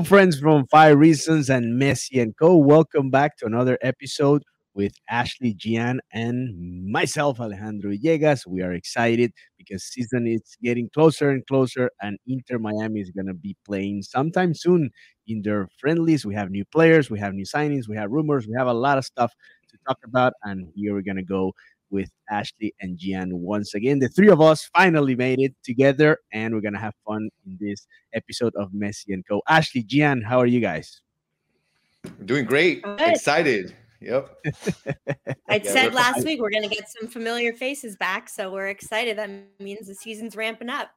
Friends from Five Reasons and Messi and Co. Welcome back to another episode with Ashley Gian and myself, Alejandro Villegas. We are excited because season is getting closer and closer, and Inter Miami is going to be playing sometime soon in their friendlies. We have new players, we have new signings, we have rumors, we have a lot of stuff to talk about, and here we're going to go with Ashley and Gian once again. The three of us finally made it together, and we're going to have fun in this episode of Messi and Co. Ashley, Gian, how are you guys? Doing great. Good. Excited. Yep. I Yeah, said we're- last week we're going to get some familiar faces back, so we're excited. That means the season's ramping up.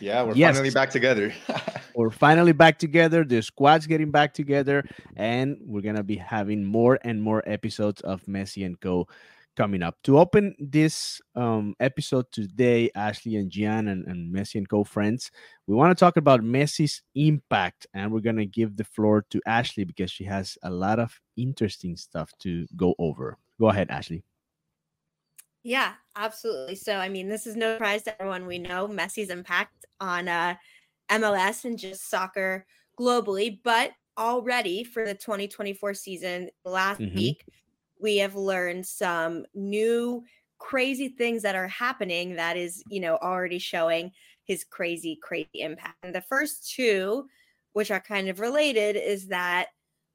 Yeah, we're Yes. finally back together. we're finally back together. The squad's getting back together, and we're gonna be having more and more episodes of Messi and Co. coming up. To open this um, episode today, Ashley and Gian and, and Messi and Co. friends, we want to talk about Messi's impact, and we're gonna give the floor to Ashley because she has a lot of interesting stuff to go over. Go ahead, Ashley. Yeah, absolutely. So, I mean, this is no surprise to everyone. We know Messi's impact on uh, MLS and just soccer globally, but already for the 2024 season, last Mhm. week, we have learned some new crazy things that are happening that is, you know, already showing his crazy, crazy impact. And the first two, which are kind of related, is that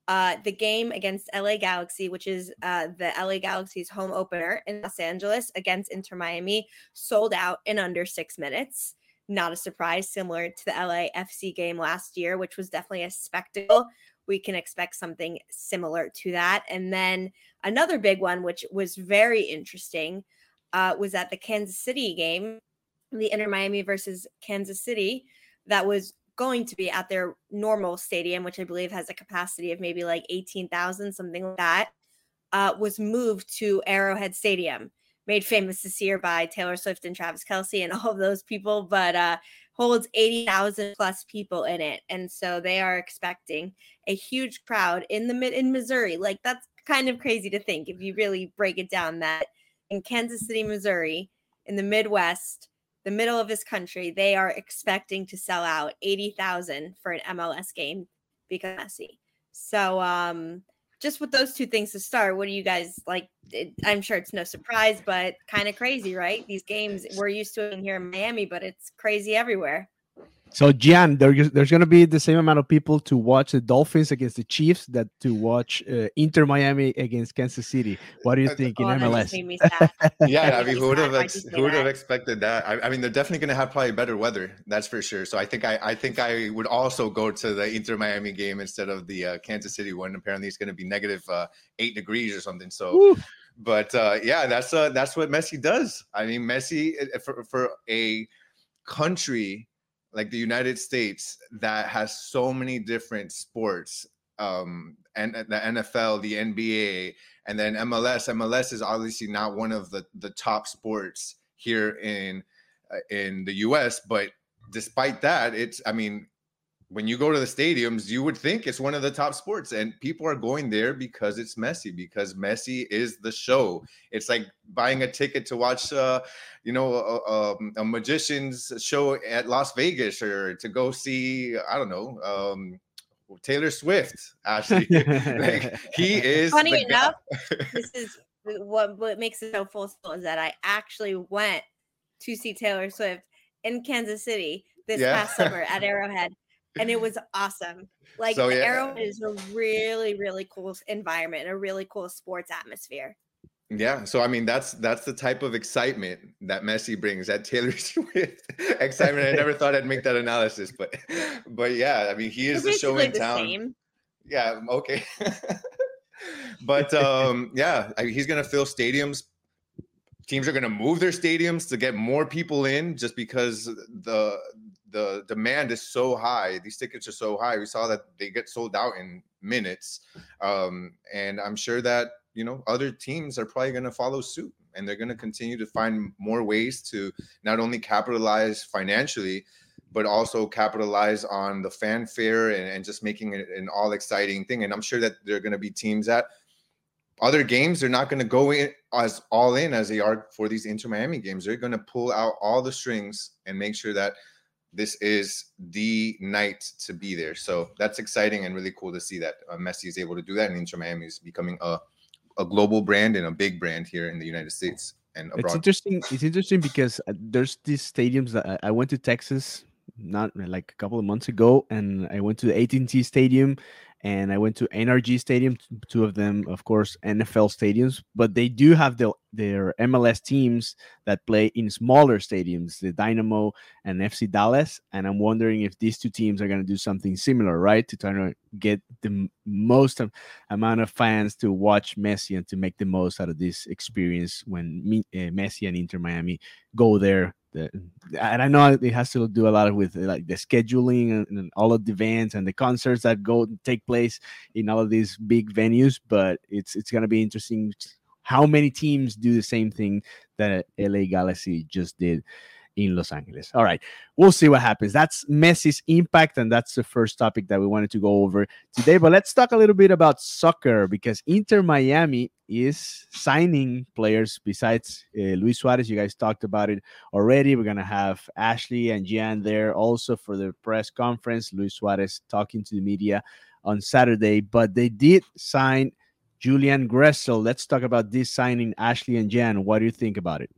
uh, the game against LA Galaxy, which is uh, the LA Galaxy's home opener in Los Angeles against Inter Miami, sold out in under six minutes. Not a surprise, similar to the LAFC game last year, which was definitely a spectacle. We can expect something similar to that. And then another big one, which was very interesting, uh, was at the Kansas City game, the Inter Miami versus Kansas City, that was going to be at their normal stadium, which I believe has a capacity of maybe like 18,000, something like that, uh, was moved to Arrowhead Stadium, made famous this year by Taylor Swift and Travis Kelce and all of those people, but uh, holds 80,000 plus people in it. And so they are expecting a huge crowd in the mid in Missouri. Like that's kind of crazy to think if you really break it down that in Kansas City, Missouri, in the Midwest, the middle of this country, they are expecting to sell out 80,000 for an MLS game because Messi. So, um, just with those two things to start, what do you guys like? It, I'm sure it's no surprise, but kind of crazy, right? These games we're used to it here in Miami, but it's crazy everywhere. So, Gian, there, there's going to be the same amount of people to watch the Dolphins against the Chiefs that to watch uh, Inter Miami against Kansas City. What do you think in Oh, that just MLS? made me sad. yeah, I mean, who would have ex- who would have expected that? I, I mean, they're definitely going to have probably better weather. That's for sure. So I think I, I think I would also go to the Inter Miami game instead of the uh, Kansas City one. Apparently, it's going to be negative uh, eight degrees or something. So, Woo. but uh, yeah, that's uh, that's what Messi does. I mean, Messi uh, for for a country like the United States that has so many different sports, um, and uh, the NFL, the NBA, and then MLS. MLS is obviously not one of the the top sports here in uh, in the US, but despite that, it's I mean, when you go to the stadiums, you would think it's one of the top sports, and people are going there because it's Messi, because Messi is the show. It's like buying a ticket to watch, uh, you know, a, um, a magician's show at Las Vegas, or to go see, I don't know, um, Taylor Swift. Actually, like, he is Funny the guy- enough, this is what what makes it so full circle is that I actually went to see Taylor Swift in Kansas City this Yeah. past summer at Arrowhead, and it was awesome. Like So, the yeah. Arrowhead is a really really cool environment, a really cool sports atmosphere. Yeah, so I mean that's that's the type of excitement that Messi brings. That Taylor Swift excitement. I never thought I'd make that analysis, but but yeah, I mean he is They're the show in the town. same. Yeah, okay. but um yeah, I mean, he's gonna fill stadiums teams are going to move their stadiums to get more people in just because the the demand is so high. These tickets are so high. We saw that they get sold out in minutes, um, and I'm sure that you know other teams are probably going to follow suit, and they're going to continue to find more ways to not only capitalize financially, but also capitalize on the fanfare and, and just making it an all exciting thing. And I'm sure that there are going to be teams that other games they're not going to go in as all in as they are for these Inter Miami games. They're going to pull out all the strings and make sure that this is the night to be there. So that's exciting and really cool to see that uh, Messi is able to do that, and Inter Miami is becoming a a global brand and a big brand here in the United States and abroad. It's interesting. It's interesting because uh, there's these stadiums that I, I went to Texas not like a couple of months ago, and I went to the AT&T Stadium, and I went to NRG Stadium, two of them, of course, NFL stadiums, but they do have the, their MLS teams that play in smaller stadiums, the Dynamo and FC Dallas. And I'm wondering if these two teams are going to do something similar, right? To try to get the most amount of fans to watch Messi and to make the most out of this experience when uh, Messi and Inter Miami go there the, and I know it has to do a lot with like the scheduling and, and, all of the events and the concerts that go take place in all of these big venues. But it's it's gonna be interesting how many teams do the same thing that LA Galaxy just did in Los Angeles. All right, we'll see what happens. That's Messi's impact, and that's the first topic that we wanted to go over today. But let's talk a little bit about soccer because Inter Miami is signing players besides uh, Luis Suarez. You guys talked about it already. We're gonna have Ashley and Gian there also for the press conference. Luis Suarez talking to the media on Saturday, but they did sign. Julian Gressel. Let's talk about this signing, Ashley and Gian. What do you think about it?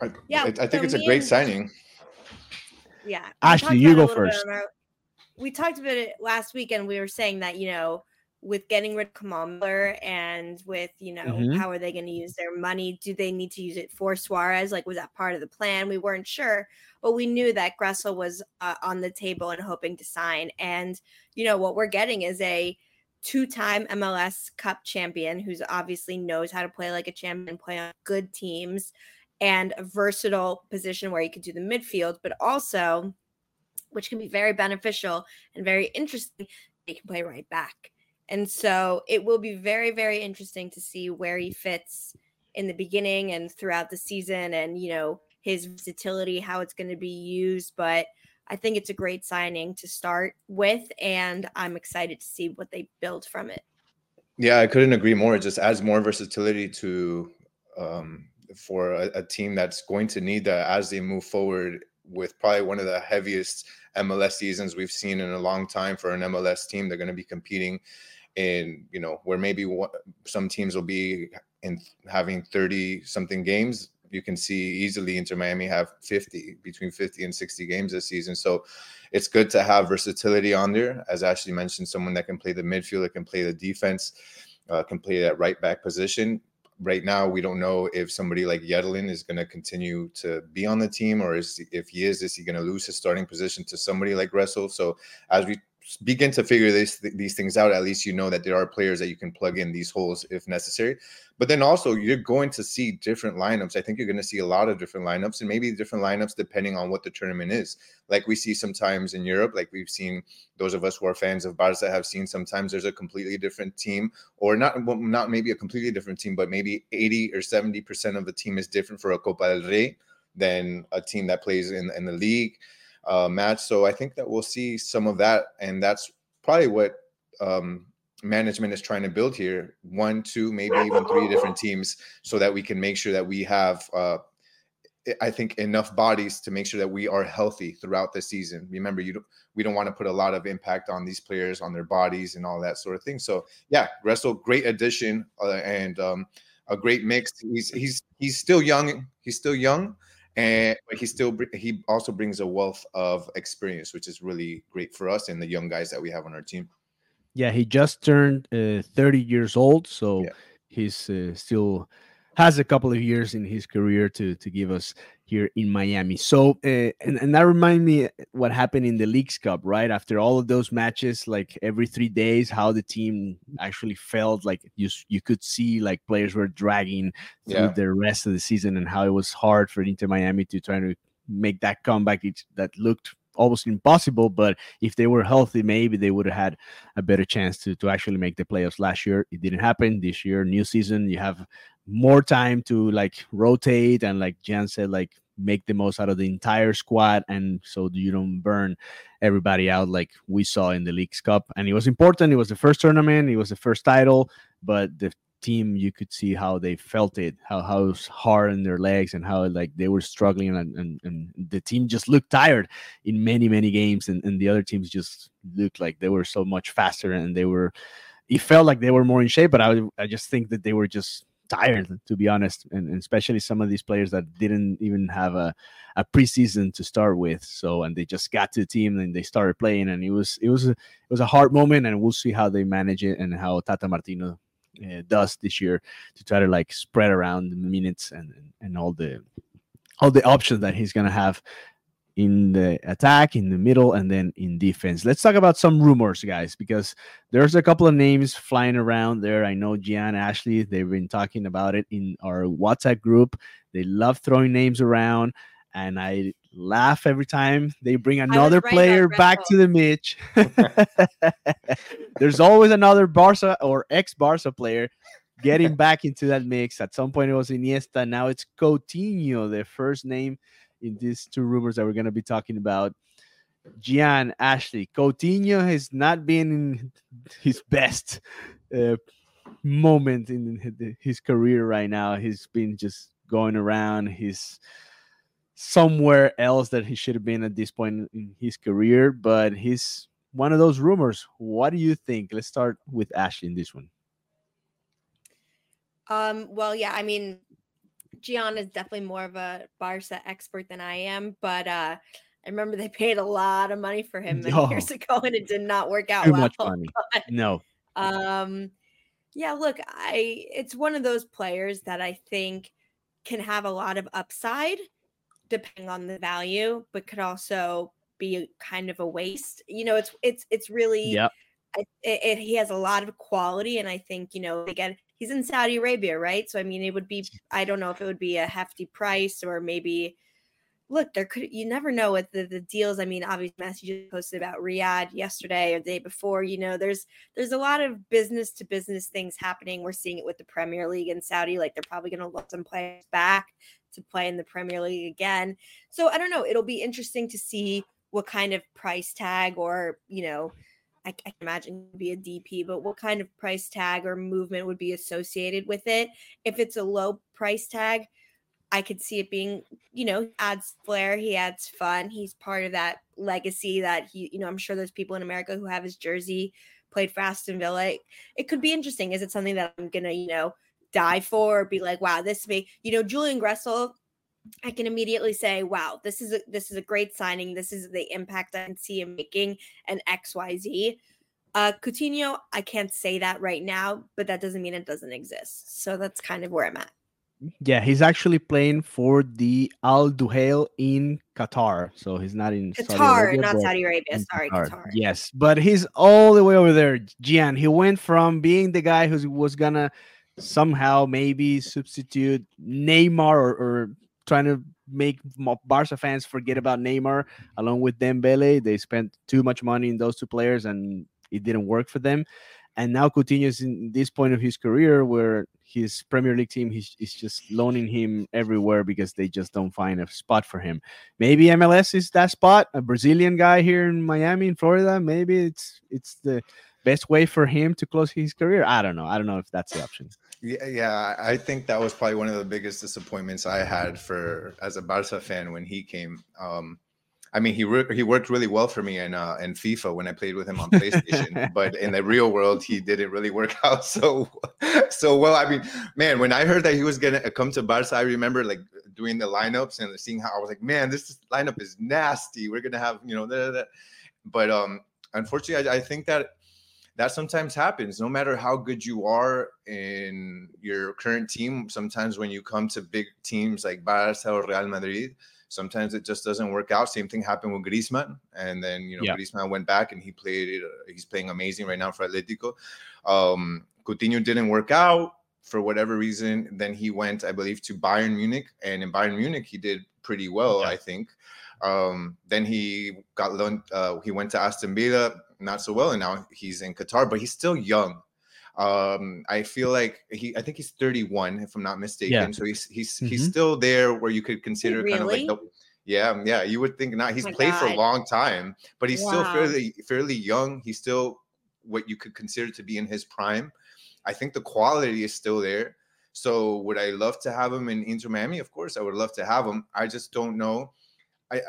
I, yeah, I, I think it's a great and, signing. Yeah, Ashley, you go first. Our, we talked about it last week, and we were saying that you know, with getting rid of Kamal and with you know, mm-hmm. how are they going to use their money? Do they need to use it for Suarez? Like, was that part of the plan? We weren't sure, but we knew that Gressel was uh, on the table and hoping to sign. And you know, what we're getting is a two-time MLS Cup champion who's obviously knows how to play like a champion, play on good teams and a versatile position where you could do the midfield, but also, which can be very beneficial and very interesting, he can play right back. And so it will be very, very interesting to see where he fits in the beginning and throughout the season and, you know, his versatility, how it's going to be used. But I think it's a great signing to start with. And I'm excited to see what they build from it. Yeah, I couldn't agree more. It just adds more versatility to um, for a, a, team that's going to need that as they move forward with probably one of the heaviest MLS seasons we've seen in a long time for an MLS team. They're going to be competing in, you know, where maybe some teams will be in having 30 something games. You can see easily Inter Miami have 50 between 50 and 60 games this season. So it's good to have versatility on there. As Ashley mentioned, someone that can play the midfield, that can play the defense, uh, can play that right back position right now we don't know if somebody like Yedlin is going to continue to be on the team or is if he is is he going to lose his starting position to somebody like Gressel? so as we begin to figure this these things out at least you know that there are players that you can plug in these holes if necessary. But then also you're going to see different lineups. I think you're going to see a lot of different lineups and maybe different lineups depending on what the tournament is. Like we see sometimes in europe like we've seen those of us who are fans of barca have seen sometimes there's a completely different team or not not maybe a completely different team but maybe 80 or 70 percent of the team is different for a copa del rey than a team that plays in, in the league uh, match. So I think that we'll see some of that, and that's probably what um, management is trying to build here: one, two, maybe even three different teams, so that we can make sure that we have. Uh, I think enough bodies to make sure that we are healthy throughout the season. Remember, you don't, we don't want to put a lot of impact on these players, on their bodies, and all that sort of thing. So, yeah, Gressel, great addition uh, and um, a great mix. He's he's he's still young. He's still young, and but he still he also brings a wealth of experience, which is really great for us and the young guys that we have on our team. Yeah, he just turned uh, 30 years old, so yeah. he's uh, still has a couple of years in his career to to give us here in Miami. So, uh, and, and that reminds me what happened in the Leagues Cup, right? After all of those matches, like every three days, how the team actually felt like you you could see like players were dragging through yeah. the rest of the season, and how it was hard for Inter Miami to try to make that comeback it that looked almost impossible. But if they were healthy, maybe they would have had a better chance to, to actually make the playoffs last year. It didn't happen this year. New season, you have more time to like rotate and like Gian said, like make the most out of the entire squad and so you don't burn everybody out like we saw in the Leagues Cup. And it was important. It was the first tournament, it was the first title, but the team you could see how they felt it, how how hard in their legs and how like they were struggling and, and, and the team just looked tired in many, many games and, and the other teams just looked like they were so much faster and they were it felt like they were more in shape, but I I just think that they were just tired, to be honest, and, and, especially some of these players that didn't even have a, a preseason to start with. So, and they just got to the team and they started playing, and it was it was a, it was a hard moment, and we'll see how they manage it and how Tata Martino uh, does this year to try to like spread around the minutes and and all the all the options that he's gonna have in the attack, in the middle, and then in defense. Let's talk about some rumors, guys, because there's a couple of names flying around there. I know Gian, Ashley, they've been talking about it in our WhatsApp group. They love throwing names around, and I laugh every time they bring another right player back to the Mitch. there's always another Barca or ex Barca player getting back into that mix. At some point, it was Iniesta. Now it's Coutinho, the first name in these two rumors that we're going to be talking about. Gian Ashley Coutinho has not been in his best uh, moment in his career right now. He's been just going around. He's somewhere else that he should have been at this point in his career, but he's one of those rumors. What do you think? Let's start with Ashley in this one. Um, well, yeah, I mean, Gian is definitely more of a Barca expert than I am, but uh, I remember they paid a lot of money for him many oh, years ago, and it did not work out too well. much money. But, no. Um, yeah, look, I it's one of those players that I think can have a lot of upside depending on the value, but could also be kind of a waste. You know, it's it's it's really yeah. It, it, he has a lot of quality, and I think you know again he's in Saudi Arabia, right? So I mean, it would be I don't know if it would be a hefty price or maybe look there could you never know what the, the deals. I mean, obviously Messi just posted about Riyadh yesterday or the day before. You know, there's there's a lot of business to business things happening. We're seeing it with the Premier League in Saudi. Like they're probably going to let some players back to play in the Premier League again. So I don't know. It'll be interesting to see what kind of price tag or you know I, I can imagine be a DP, but what kind of price tag or movement would be associated with it? If it's a low price tag, I could see it being, you know, adds flair, he adds fun. He's part of that legacy that he, you know, I'm sure there's people in America who have his jersey, played for Aston Villa. It could be interesting. Is it something that I'm gonna, you know, die for? be like, wow, this may, you know, Julian Gressel I can immediately say, wow, this is a this is a great signing. This is the impact I can see him making and XYZ. Uh Coutinho, I can't say that right now, but that doesn't mean it doesn't exist. So that's kind of where I'm at. Yeah, he's actually playing for the Al Duhail in Qatar. So he's not in Qatar, Saudi Arabia, not Saudi Arabia. Sorry, Qatar. Qatar. Yes, but he's all the way over there. Gian, he went from being the guy who was gonna somehow maybe substitute Neymar or, or trying to make Barca fans forget about Neymar along with Dembele. They spent too much money in those two players and it didn't work for them. And now Coutinho is in this point of his career where his Premier League team is just loaning him everywhere because they just don't find a spot for him. Maybe MLS is that spot. A Brazilian guy here in Miami, in Florida. Maybe it's it's the best way for him to close his career. I don't know. I don't know if that's the option. Yeah, yeah, I think that was probably one of the biggest disappointments I had for as a Barca fan when he came. Um, I mean, he re- he worked really well for me in uh, in FIFA when I played with him on PlayStation, but in the real world, he didn't really work out so so well. I mean, man, when I heard that he was gonna come to Barca, I remember like doing the lineups and seeing how I was like, man, this lineup is nasty. We're gonna have you know, da, da, da. but um, unfortunately, I, I think that that sometimes happens. No matter how good you are in your current team, sometimes when you come to big teams like Barca or Real Madrid, sometimes it just doesn't work out. Same thing happened with Griezmann, and then you know yeah. Griezmann went back and he played. Uh, he's playing amazing right now for Atletico. Um, Coutinho didn't work out for whatever reason. Then he went, I believe, to Bayern Munich, and in Bayern Munich he did pretty well, yeah. I think. Um, then he got loaned. Uh, he went to Aston Villa, not so well, and now he's in Qatar. But he's still young. Um, I feel like he. I think he's 31, if I'm not mistaken. Yeah. So he's he's mm-hmm. he's still there where you could consider really? kind of like the. Yeah, yeah, you would think not. He's oh played God. for a long time, but he's wow. still fairly fairly young. He's still what you could consider to be in his prime. I think the quality is still there. So would I love to have him in Inter Miami? Of course, I would love to have him. I just don't know I,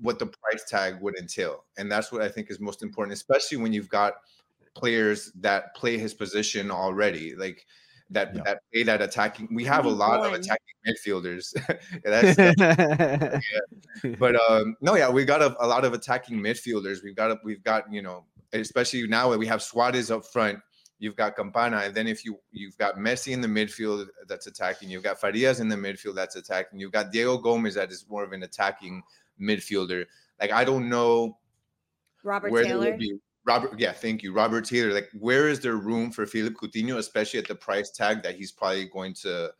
what the price tag would entail, and that's what I think is most important, especially when you've got players that play his position already, like that yeah. that play that attacking. We have a lot of attacking midfielders. that's, that's yeah. But um, no, yeah, we got a, a lot of attacking midfielders. We've got a, we've got you know, especially now that we have Suarez up front you've got Campana, and then if you you've got Messi in the midfield that's attacking, you've got Farias in the midfield that's attacking, you've got Diego Gomez that is more of an attacking midfielder. Like I don't know Robert Taylor. Robert, yeah, thank you, Robert Taylor. Like, where is there room for Philip Coutinho, especially at the price tag that he's probably going to,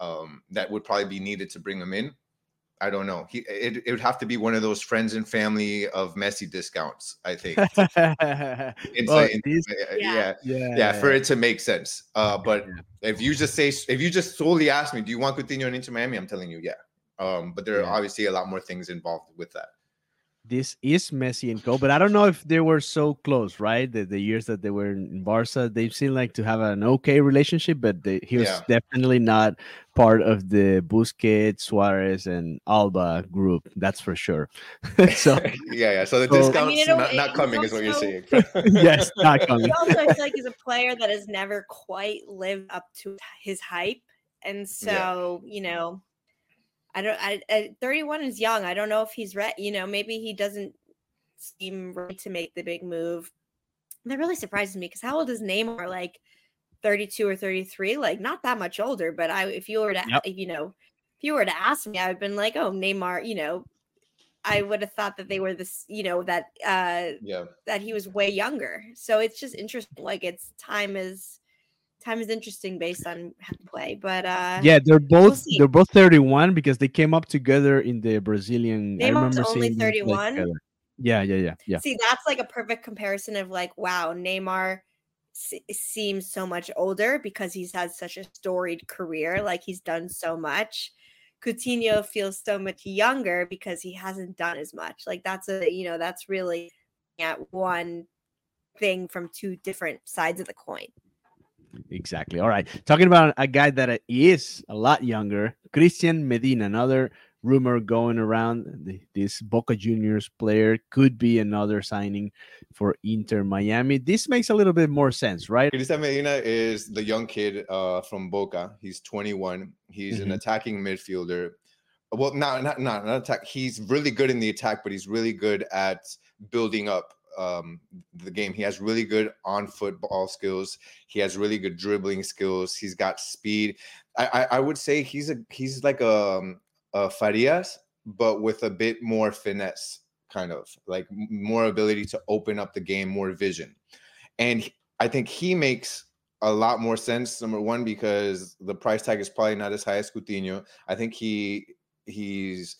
um, that would probably be needed to bring him in? I don't know. He it, it would have to be one of those friends and family of Messi discounts. I think. it's well, a, these, yeah. Yeah, yeah, for it to make sense. Uh, but if you just say, if you just solely ask me, do you want Coutinho in Inter Miami? I'm telling you, yeah. Um, but there are obviously a lot more things involved with that this is Messi and Co. But I don't know if they were so close, right? The, the years that they were in Barca, they seem like to have an okay relationship, but they, he was yeah. definitely not part of the Busquets, Suarez, and Alba group. That's for sure. so yeah, yeah. So the so, discount's I mean, not, not coming, also, is what you're saying. yes, not coming. He also, I feel like he's a player that has never quite lived up to his hype, and so yeah. you know I don't. I, I 31 is young. I don't know if he's ready. You know, maybe he doesn't seem ready to make the big move. That really surprises me because how old is Neymar? Like 32 or 33? Like not that much older. But I, if you were to, yep. you know, if you were to ask me, I would have been like, oh, Neymar. You know, I would have thought that they were this. You know, that uh, yeah, that he was way younger. So it's just interesting. Like it's time is time is interesting based on how to play. But uh yeah, they're both we'll they're both 31 because they came up together in the Brazilian. Neymar's only 31. Yeah, yeah, yeah, yeah. See, that's like a perfect comparison of like, wow, Neymar seems so much older because he's had such a storied career. Like he's done so much. Coutinho feels so much younger because he hasn't done as much. Like that's a you know that's really at one thing from two different sides of the coin. Exactly. All right. Talking about a guy that is a lot younger, Cristian Medina, another rumor going around. This Boca Juniors player could be another signing for Inter Miami. This makes a little bit more sense, right? Cristian Medina is the young kid uh, from Boca. He's 21. He's mm-hmm. an attacking midfielder. Well, not not not not attack. He's really good in the attack, but he's really good at building up um, the game. He has really good on football skills. He has really good dribbling skills. He's got speed. I, I, I would say he's a he's like a, um, a Farias, but with a bit more finesse, kind of like more ability to open up the game, more vision. And I think he makes a lot more sense. Number one, because the price tag is probably not as high as Coutinho. I think he he's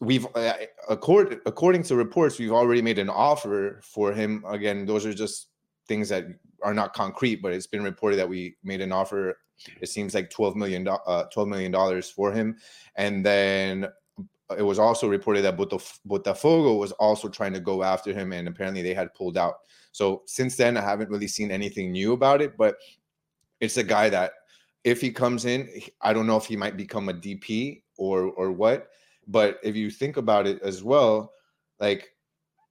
we've uh, according according to reports we've already made an offer for him. Again those are just things that are not concrete but it's been reported that we made an offer it seems like 12 million uh 12 million dollars for him. And then it was also reported that Botafogo was also trying to go after him and apparently they had pulled out. So since then i haven't really seen anything new about it but it's a guy that if he comes in i don't know if he might become a dp or or what but if you think about it as well, like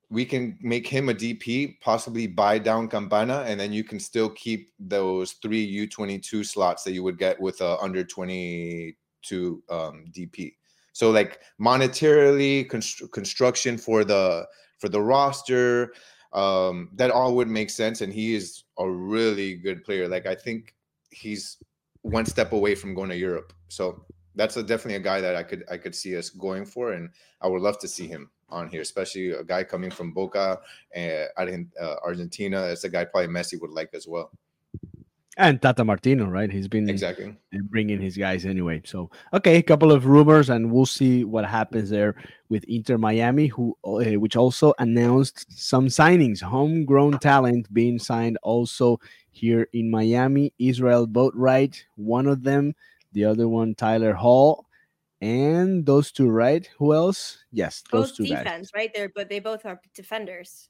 we can make him a DP, possibly buy down Campana, and then you can still keep those three U22 slots that you would get with a under 22 um, DP. So like monetarily const- construction for the for the roster, Um, that all would make sense, and he is a really good player. Like I think he's one step away from going to Europe. So that's a, definitely a guy that I could I could see us going for, and I would love to see him on here, especially a guy coming from Boca and uh, Argentina. That's a guy probably Messi would like as well and Tata Martino, right? He's been exactly bringing his guys anyway. So okay, a couple of rumors, and we'll see what happens there with Inter Miami, who uh, which also announced some signings, homegrown talent being signed also here in Miami. Israel Boatwright, one of them, the other one Tyler Hall, and those two, right? Who else? Yes, those both two defense, guys. right? They're but they both are defenders.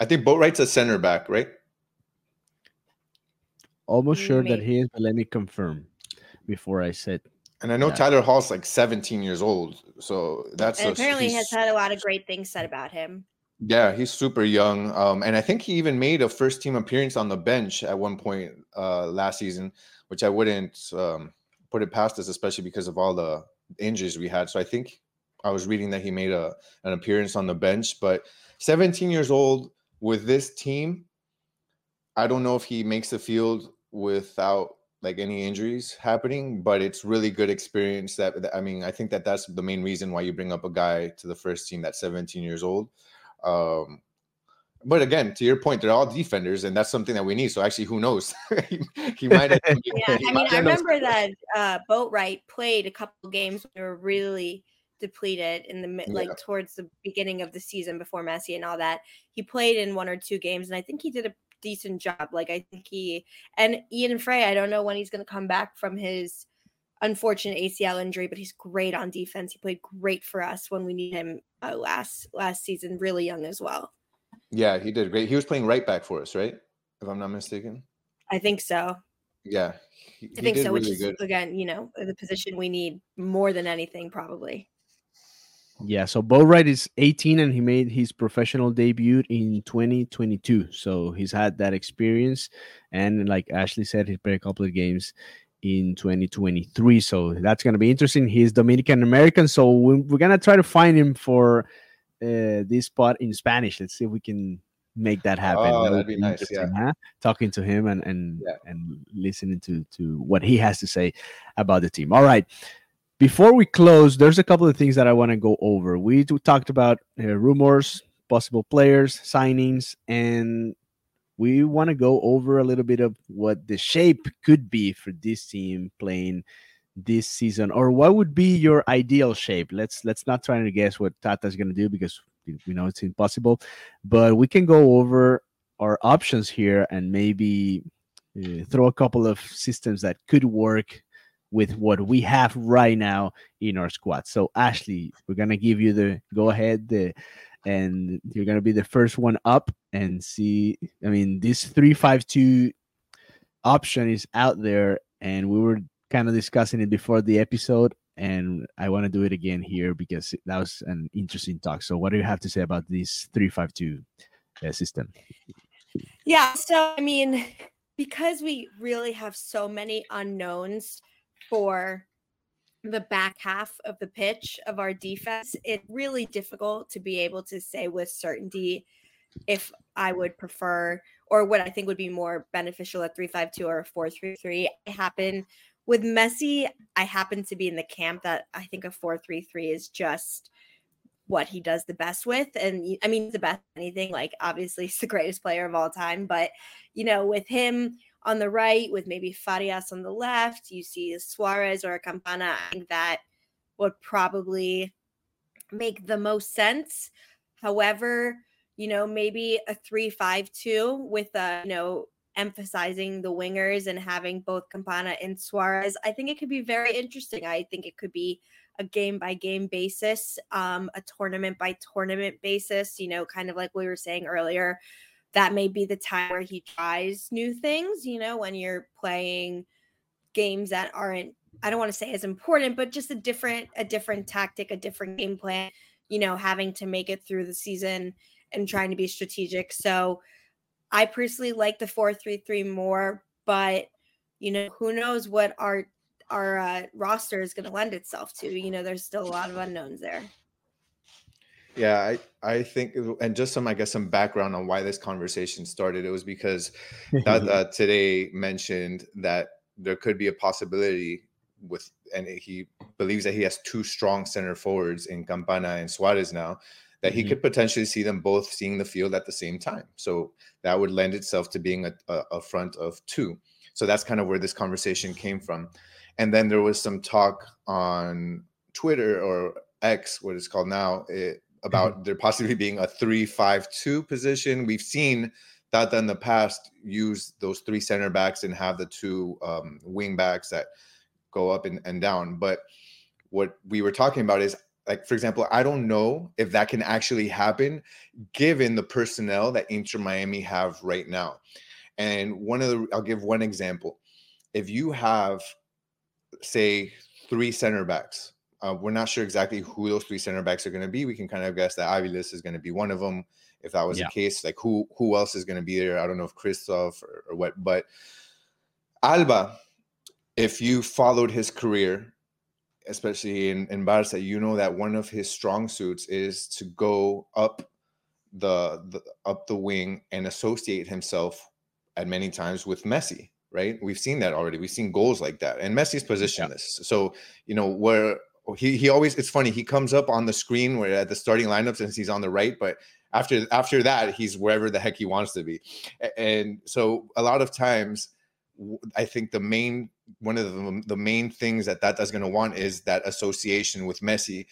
I think Boatwright's a center back, right? Almost sure that he is, but let me confirm before I said. And I know Yeah. Tyler Hall's like 17 years old, so that's And a, apparently he he's- has had a lot of great things said about him. Yeah, he's super young. Um, and I think he even made a first team appearance on the bench at one point uh, last season, which I wouldn't um, put it past us, especially because of all the injuries we had. So I think I was reading that he made a an appearance on the bench. But 17 years old with this team, I don't know if he makes the field without like any injuries happening, but it's really good experience. That that- I mean, I think that that's the main reason why you bring up a guy to the first team that's 17 years old. Um, but again, to your point, they're all defenders, and that's something that we need. So actually, who knows? he, he might. Have, Yeah, he I mean, I remember that uh, Boatwright played a couple games they were really depleted in the Yeah. like towards the beginning of the season before Messi and all that. He played in one or two games, and I think he did a decent job. Like I think he and Ian Frey. I don't know when he's going to come back from his unfortunate ACL injury, but he's great on defense. He played great for us when we need him uh, last last season. Really young as well. Yeah, he did great. He was playing right back for us, right? If I'm not mistaken. I think so. Yeah, he, I think so, which is good. again, you know, the position we need more than anything, probably. Yeah, so Boatwright is 18 and he made his professional debut in 2022. So he's had that experience. And like Ashley said, he played a couple of games in 2023. So that's going to be interesting. He's Dominican American. So we- we're going to try to find him for uh, this spot in Spanish. Let's see if we can make that happen. Oh, That would that'd be nice, interesting, huh? Talking to him and and Yeah. and listening to to what he has to say about the team. All right before we close, there's a couple of things that I want to go over. We talked about uh, rumors, possible players, signings, and we want to go over a little bit of what the shape could be for this team playing this season, or what would be your ideal shape. Let's let's not try to guess what Tata's going to do because we know it's impossible, but we can go over our options here and maybe uh, throw a couple of systems that could work with what we have right now in our squad. So Ashley, we're gonna give you the go ahead, the, and you're gonna be the first one up and see. I mean, this three five two option is out there, and we were kind of discussing it before the episode. And I want to do it again here because that was an interesting talk. So, what do you have to say about this three five two uh, system? Yeah. So, I mean, because we really have so many unknowns for the back half of the pitch of our defense, it's really difficult to be able to say with certainty if I would prefer or what I think would be more beneficial at 352 or 433. I happen with Messi, I happen to be in the camp that I think a 433 is just what he does the best with. And I mean, the best anything, like obviously he's the greatest player of all time, but you know, with him on the right with maybe Farias on the left. You see Suarez or Campana. I think that would probably make the most sense. However, you know, maybe a three-five-two with a, you know, emphasizing the wingers and having both Campana and Suarez. I think it could be very interesting. I think it could be a game by game basis, um, a tournament by tournament basis, you know, kind of like we were saying earlier that may be the time where he tries new things, you know, when you're playing games that aren't I don't want to say as important, but just a different a different tactic, a different game plan, you know, having to make it through the season and trying to be strategic. So I personally like the 433 more, but you know, who knows what our our uh, roster is going to lend itself to. You know, there's still a lot of unknowns there. Yeah, I, I think, and just some, I guess, some background on why this conversation started. It was because that, uh, Tata mentioned that there could be a possibility with, and he believes that he has two strong center forwards in Campana and Suarez now, that he mm-hmm. could potentially see them both seeing the field at the same time. So that would lend itself to being a, a, a front of two. So that's kind of where this conversation came from. And then there was some talk on Twitter or X, what it's called now, it, about mm-hmm. there possibly being a three-five-two position. We've seen that in the past use those three center backs and have the two um, wing backs that go up and, and down. But what we were talking about is like for example, I don't know if that can actually happen given the personnel that Inter Miami have right now. And one of the I'll give one example. If you have say three center backs uh, we're not sure exactly who those three center backs are going to be. We can kind of guess that Aviles is going to be one of them. If that was yeah. the case, like who who else is going to be there? I don't know if Kryvtsov or, or what, but Alba, if you followed his career, especially in, in Barca, you know that one of his strong suits is to go up the, the up the wing and associate himself at many times with Messi, right? We've seen that already. We've seen goals like that. And Messi's positionless. Yeah. So, you know, where he he always it's funny he comes up on the screen where at the starting lineups and he's on the right but after after that he's wherever the heck he wants to be. And so a lot of times i think the main one of the, the main things that that is going to want is that association with messi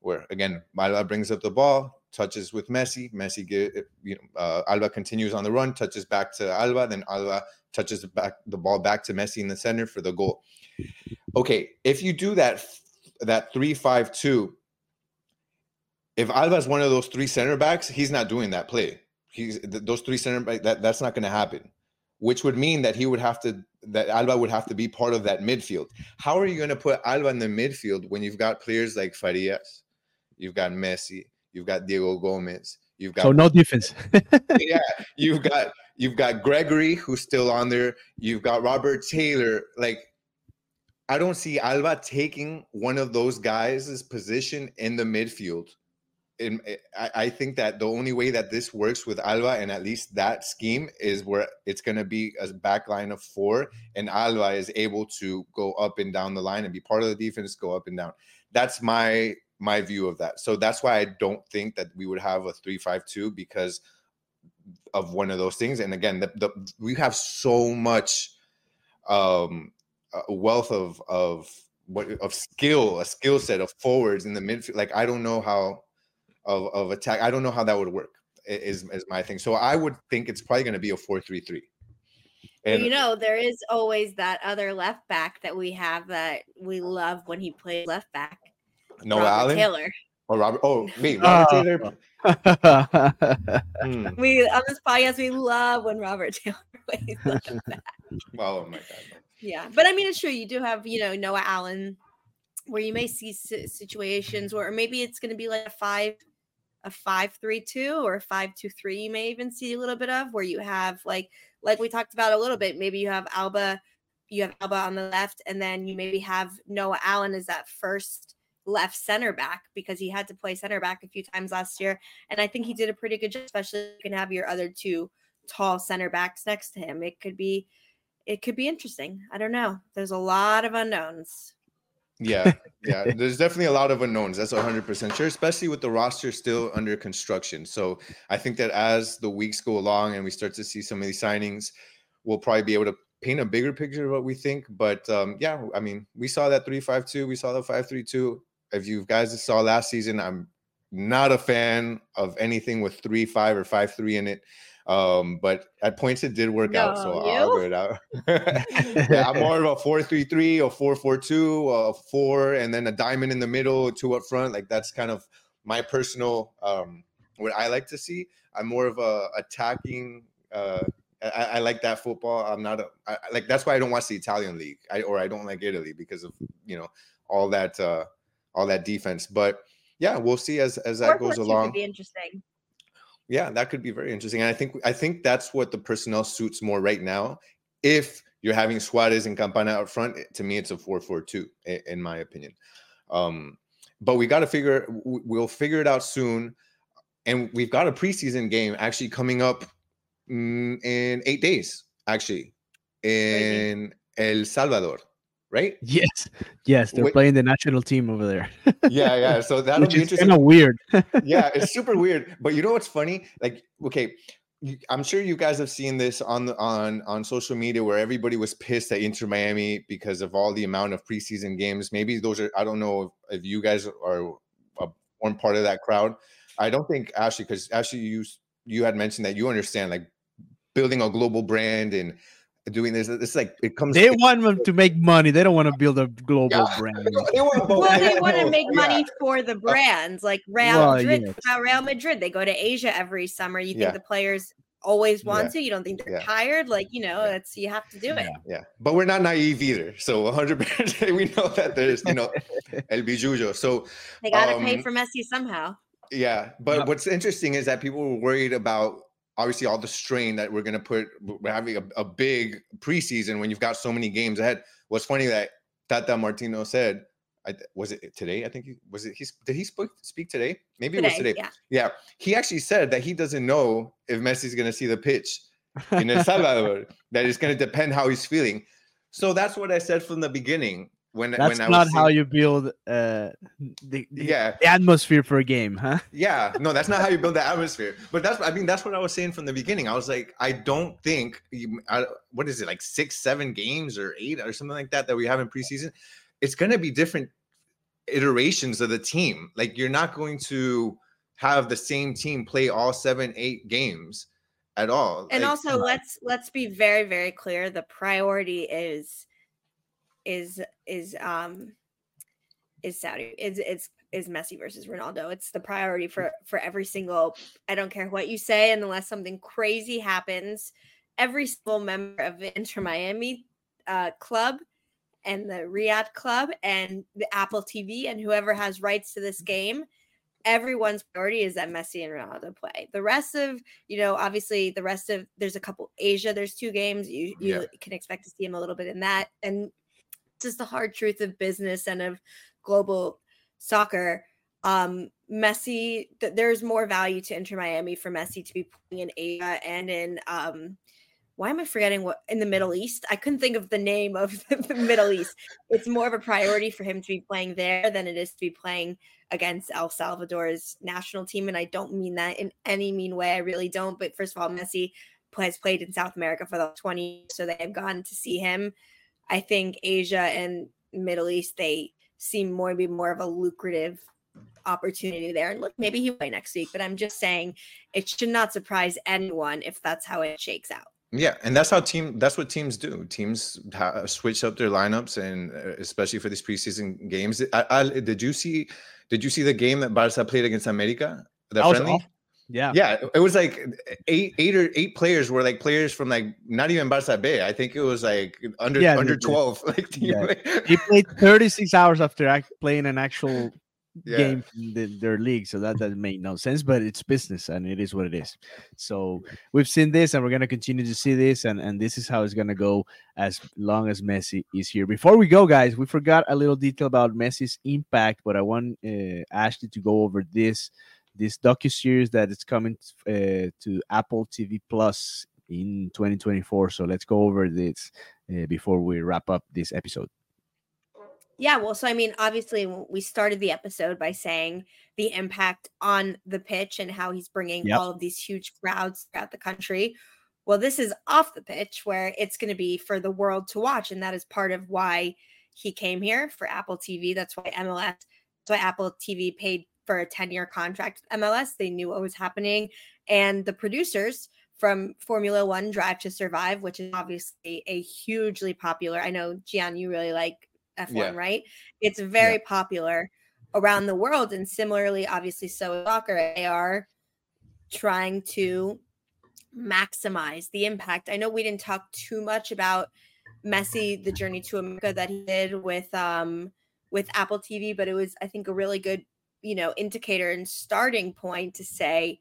where again Alba brings up the ball touches with messi messi get you know uh, alba continues on the run touches back to alba then alba touches back the ball back to messi in the center for the goal. Okay if you do that that three five two. If Alba's one of those three center backs, he's not doing that play. He's those three center back that that's not going to happen. Which would mean that he would have to that Alba would have to be part of that midfield. How are you going to put Alba in the midfield when you've got players like Farias, you've got Messi, you've got Diego Gomez, you've got so no defense. yeah, you've got you've got Gregore who's still on there. You've got Robert Taylor. Like I don't see Alba taking one of those guys' position in the midfield. And eh, I, I think that the only way that this works with Alba and at least that scheme is where it's going to be a back line of four, and Alba is able to go up and down the line and be part of the defense, go up and down. That's my my view of that. So that's why I don't think that we would have a three-five-two because of one of those things. And again, the, the we have so much um a wealth of of what of skill, a skill set of forwards in the midfield. Like I don't know how of, of attack. I don't know how that would work. Is is my thing. So I would think it's probably going to be a four three three. And you know, there is always that other left back that we have that we love when he plays left back. No Robert Allen Taylor. Or Robert. Oh, me, Robert oh. Taylor. hmm. We on this podcast we love when Robert Taylor plays left back. oh my god. Yeah, but I mean, it's true. You do have, you know, Noah Allen, where you may see situations where maybe it's going to be like a five, a five three two or a five two three. You may even see a little bit of where you have like, like we talked about a little bit. Maybe you have Alba, you have Alba on the left, and then you maybe have Noah Allen as that first left center back because he had to play center back a few times last year, and I think he did a pretty good job. Especially you can have your other two tall center backs next to him. It could be it could be interesting. I don't know. There's a lot of unknowns. Yeah, yeah. There's definitely a lot of unknowns. That's 100% sure, especially with the roster still under construction. So I think that as the weeks go along and we start to see some of these signings, we'll probably be able to paint a bigger picture of what we think. But um, yeah, I mean, we saw that 352, we saw the 532. If you guys saw last season, I'm not a fan of anything with three five or five three in it. Um, but at points it did work no, out, so you? I'll it out. yeah, I'm more of a four-three-three or four-four-two, a four, and then a diamond in the middle, two up front. Like that's kind of my personal um, what I like to see. I'm more of a attacking. Uh, I, I like that football. I'm not a I, like that's why I don't watch the Italian league, I, or I don't like Italy because of you know all that uh, all that defense. But yeah, we'll see as as that goes along. Be interesting. Yeah, that could be very interesting. And I think I think that's what the personnel suits more right now. If you're having Suarez and Campana out front, to me, it's a 4-4-2, in my opinion. Um, but we got to figure we'll figure it out soon. And we've got a preseason game actually coming up mm, in eight days, actually, in El Salvador right? Yes, yes, they're Wait, playing the national team over there. yeah, yeah. So that'll Which be interesting. Kind of weird. yeah, it's super weird. But you know what's funny? Like, okay, I'm sure you guys have seen this on the, on on social media where everybody was pissed at Inter Miami because of all the amount of preseason games. Maybe those are I don't know if, if you guys are a, one part of that crowd. I don't think Ashley because Ashley you you had mentioned that you understand like building a global brand and doing this. It's like it comes. They want them to make money. They don't want to build a global yeah. brand. they want well, they want to make money yeah. for the brands, like Real well, Madrid. Yes. Real Madrid, they go to Asia every summer. You think yeah. the players always want to? You don't think they're tired? Like you know, it's you have to do it. Yeah, but we're not naive either. So 100, percent we know that there's you know El Bijujo. So they got to um, pay for Messi somehow. Yeah, but what's interesting is that people were worried about obviously all the strain that we're going to put we're having a, a, big preseason when you've got so many games ahead. What's funny that tata martino said I, was it today i think he was it he did he speak, speak today? Maybe today, it was today yeah. yeah he actually said that he doesn't know if messi's going to see the pitch in el salvador that it's going to depend how he's feeling. So that's what i said from the beginning when that's when not how you build uh the, the, yeah. the atmosphere for a game huh? Yeah. No that's not how you build the atmosphere. But that's i mean that's what i was saying from the beginning. I was like i don't think you, I, what is it like six seven games or eight or something like that that we have in preseason? It's going to be different iterations of the team. Like you're not going to have the same team play all seven eight games at all. And like, also let's let's be very very clear. The priority is is is um is Saudi. It's it's is Messi versus Ronaldo. It's the priority for for every single. I don't care what you say, and unless something crazy happens, every single member of the Inter Miami uh, club and the Riyadh club and the Apple TV and whoever has rights to this game, everyone's priority is that Messi and Ronaldo play. The rest of, you know, obviously the rest of there's a couple Asia, there's two games. You you yeah. can expect to see him a little bit in that. And just the hard truth of business and of global soccer. Um, Messi, th- there's more value to Inter Miami for Messi to be playing in Asia and in um, why am I forgetting what in the Middle East? I couldn't think of the name of the Middle East. It's more of a priority for him to be playing there than it is to be playing against El Salvador's national team. And I don't mean that in any mean way. I really don't. But first of all, Messi has played in South America for the 20, so they have gone to see him. I think Asia and Middle East they seem more to be more of a lucrative opportunity there. And look, maybe he play next week, but I'm just saying it should not surprise anyone if that's how it shakes out. Yeah, and that's how team. That's what teams do. Teams ha- switch up their lineups, and uh, especially for these preseason games. I, I, did you see? Did you see the game that Barca played against America? The That was friendly. awful. Yeah. Yeah, it was like eight, eight or eight players were like players from like not even Barca B. I think it was like under Yeah, under the- the- twelve. Like team yeah. He played 36 hours after playing an actual Yeah. game in the, their league. So that doesn't make no sense, but it's business and it is what it is. So we've seen this and we're going to continue to see this. And, and this is how it's going to go as long as Messi is here. Before we go, guys, we forgot a little detail about Messi's impact, but I want uh, Ashley to go over this this docu series that is coming uh, to Apple TV Plus in 2024. So let's go over this uh, before we wrap up this episode. Yeah, well, so I mean, obviously, we started the episode by saying the impact on the pitch and how he's bringing Yep. all of these huge crowds throughout the country. Well, this is off the pitch where it's going to be for the world to watch. And that is part of why he came here for Apple TV. That's why MLS, that's why Apple TV paid for a 10 year contract with MLS. They knew what was happening. And the producers from Formula One Drive to Survive, which is obviously a hugely popular, I know, Gian, you really like F1, Yeah. right? It's very popular around the world. And similarly, obviously, so is soccer. They are trying to maximize the impact. I know we didn't talk too much about Messi, the journey to America that he did with um with Apple TV, but it was, I think, a really good, you know, indicator and starting point to say,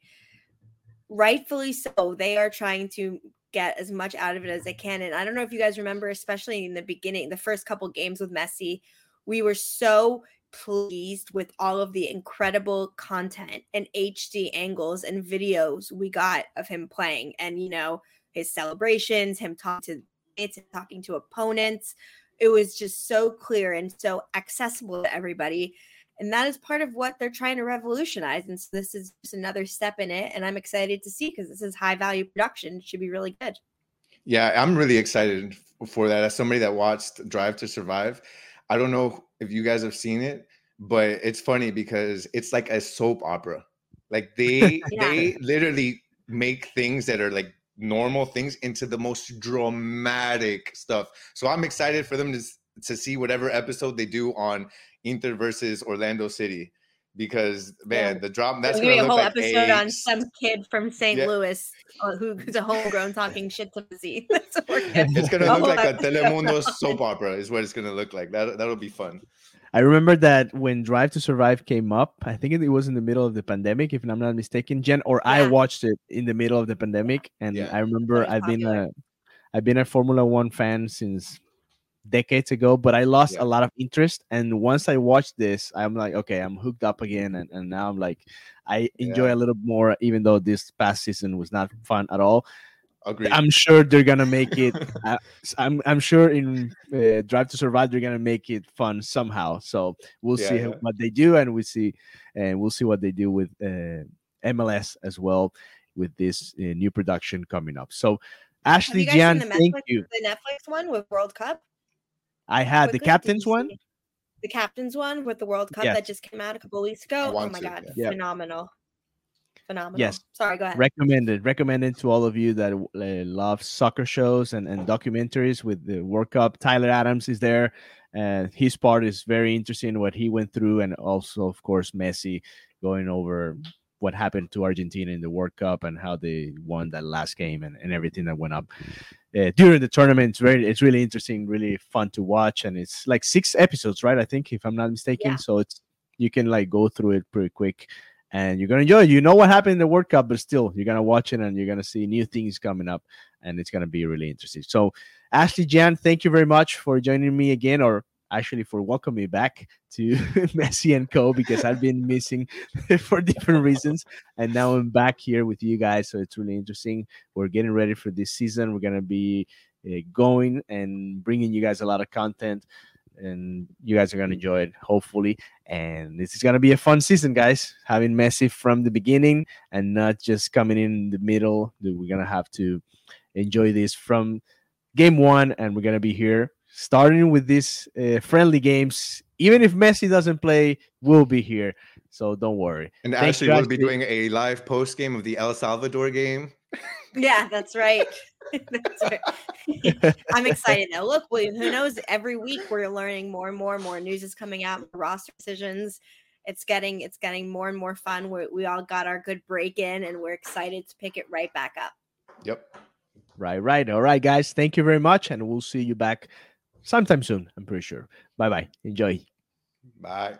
rightfully so, they are trying to get as much out of it as they can. And I don't know if you guys remember, especially in the beginning, the first couple games with Messi, we were so pleased with all of the incredible content and HD angles and videos we got of him playing and you know his celebrations, him talking to it's talking to opponents. It was just so clear and so accessible to everybody. And that is part of what they're trying to revolutionize. And so this is just another step in it. And I'm excited to see because this is high value production. It should be really good. Yeah, I'm really excited for that. As somebody that watched Drive to Survive, I don't know if you guys have seen it, but it's funny because it's like a soap opera. Like they Yeah. they literally make things that are like normal things into the most dramatic stuff. So I'm excited for them to to see whatever episode they do on Inter versus Orlando City because man, Yeah. the drama that's gonna gonna be a look whole like episode a on some kid from St. Yeah. Louis uh, who's a homegrown talking shit to Messi. That's what we're getting. It's gonna look like a. Telemundo soap opera, is what it's gonna look like. That that'll be fun. I remember that when Drive to Survive came up, I think it was in the middle of the pandemic, if I'm not mistaken, Gian, or I watched it in the middle of the pandemic, and Yeah. I remember I've been a I've been a Formula One fan since decades ago, but I lost Yeah. a lot of interest. And once I watched this, I'm like, okay, I'm hooked up again, and, and now I'm like, I enjoy Yeah. a little more, even though this past season was not fun at all. Agreed. I'm sure they're gonna make it. uh, s- I'm I'm sure in uh, Drive to Survive they're gonna make it fun somehow. So we'll Yeah, see yeah. how- what they do, and we see, and we'll see what they do with uh, MLS as well with this uh, new production coming up. So Ashley you guys seen Gian, thank Netflix, you. the Netflix one with World Cup? I had the captains one. The captains one with the World Cup Yes. that just came out a couple weeks ago. Oh my to, god, yeah. phenomenal. Phenomenal. Yes. Sorry, go ahead. recommended recommended to all of you that uh, love soccer shows and, and documentaries with the world cup tyler adams is there and his part is very interesting what he went through and also of course messi going over what happened to argentina in the world cup and how they won that last game and, and everything that went up uh, during the tournament it's very it's really interesting really fun to watch and it's like six episodes right i think if i'm not mistaken Yeah. so it's you can like go through it pretty quick and you're gonna enjoy it. You know what happened in the World Cup, but still you're gonna watch it and you're gonna see new things coming up, and it's gonna be really interesting. So, Ashley Gian, thank you very much for joining me again, or actually for welcoming me back to Messi and Co. because I've been missing for different reasons, and now I'm back here with you guys. So it's really interesting. We're getting ready for this season. We're gonna be uh, going and bringing you guys a lot of content. And you guys are gonna enjoy it, hopefully and this is gonna be a fun season, guys. Having Messi from the beginning and not just coming in the middle. We're gonna have to enjoy this from game one, and we're gonna be here starting with these uh, friendly games even if Messi doesn't play, we'll be here. So don't worry. And Thank Ashley you, will be doing a live post game of the El Salvador game. Yeah, that's right. that's right. I'm excited though. Look, we, who knows? Every week we're learning more and more and more news is coming out, roster decisions. It's getting it's getting more and more fun. we we all got our good break in, and we're excited to pick it right back up. Yep. Right, right. All right, guys. Thank you very much. And we'll see you back sometime soon. I'm pretty sure. Bye bye. Enjoy. Bye.